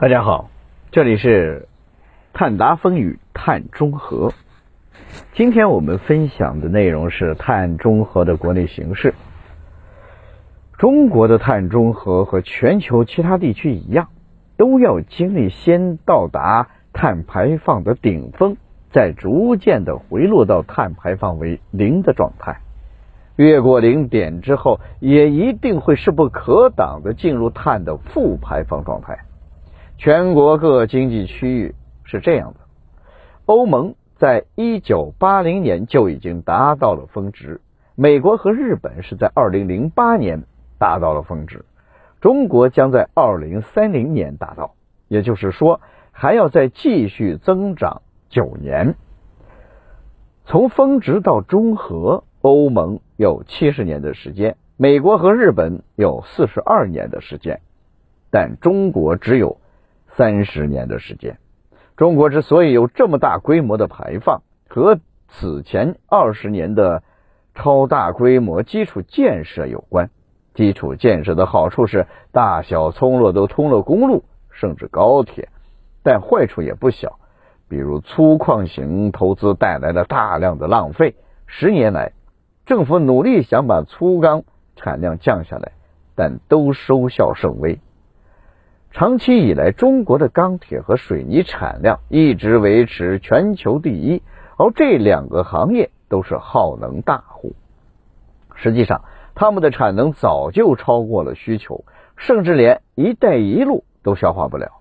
大家好，这里是碳达风雨碳中和。今天我们分享的内容是碳中和的国内形势。中国的碳中和和全球其他地区一样，都要经历先到达碳排放的顶峰，再逐渐的回落到碳排放为零的状态。越过零点之后，也一定会势不可挡的进入碳的负排放状态。全国各经济区域是这样的：欧盟在一九八零年就已经达到了峰值，美国和日本是在二零零八年达到了峰值，中国将在二零三零年达到，也就是说还要再继续增长九年。从峰值到中和，欧盟有七十年的时间，美国和日本有四十二年的时间，但中国只有。三十年的时间，中国之所以有这么大规模的排放，和此前二十年的超大规模基础建设有关。基础建设的好处是大小村落都通了公路，甚至高铁，但坏处也不小，比如粗犷型投资带来了大量的浪费。十年来，政府努力想把粗钢产量降下来，但都收效甚微。长期以来，中国的钢铁和水泥产量一直维持全球第一，而这两个行业都是耗能大户。实际上，他们的产能早就超过了需求，甚至连“一带一路”都消化不了。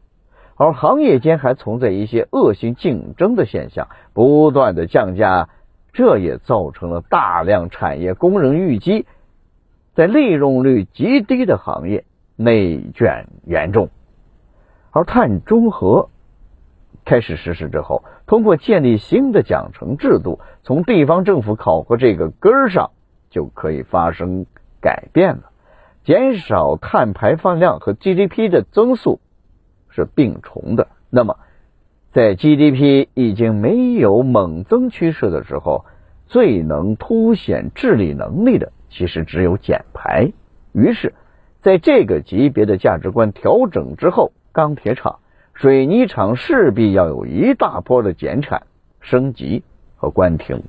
而行业间还存在一些恶性竞争的现象，不断的降价，这也造成了大量产业工人遇击，在利润率极低的行业内卷严重。而碳中和开始实施之后，通过建立新的奖惩制度，从地方政府考核这个根儿上就可以发生改变了。减少碳排放量和 GDP 的增速是并重的。那么，在 GDP 已经没有猛增趋势的时候，最能凸显治理能力的其实只有减排。于是，在这个级别的价值观调整之后。钢铁厂、水泥厂势必要有一大波的减产、升级和关停。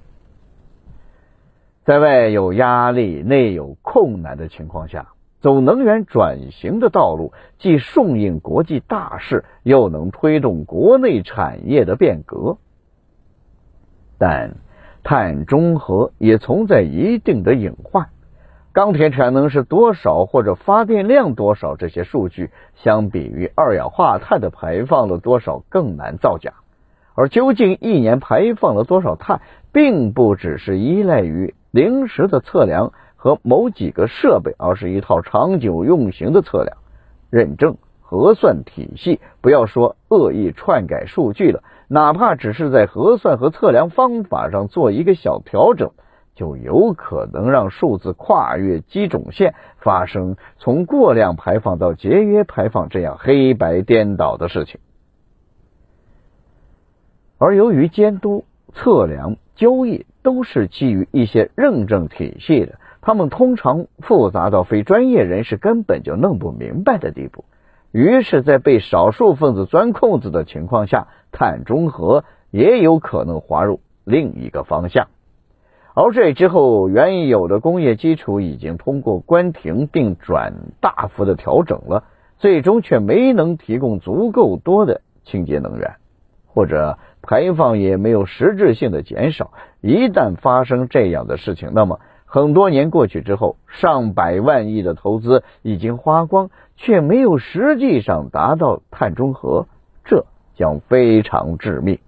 在外有压力、内有困难的情况下，走能源转型的道路，既顺应国际大势，又能推动国内产业的变革。但碳中和也存在一定的隐患。钢铁产能是多少，或者发电量多少？这些数据相比于二氧化碳的排放了多少更难造假。而究竟一年排放了多少碳，并不只是依赖于临时的测量和某几个设备，而是一套长久运行的测量、认证、核算体系。不要说恶意篡改数据了，哪怕只是在核算和测量方法上做一个小调整。就有可能让数字跨越基准线，发生从过量排放到节约排放这样黑白颠倒的事情。而由于监督、测量、交易都是基于一些认证体系的，他们通常复杂到非专业人士根本就弄不明白的地步。于是，在被少数分子钻空子的情况下，碳中和也有可能滑入另一个方向。而这之后，原有的工业基础已经通过关停并转大幅的调整了，最终却没能提供足够多的清洁能源，或者排放也没有实质性的减少。一旦发生这样的事情，那么很多年过去之后，上百万亿的投资已经花光，却没有实际上达到碳中和，这将非常致命。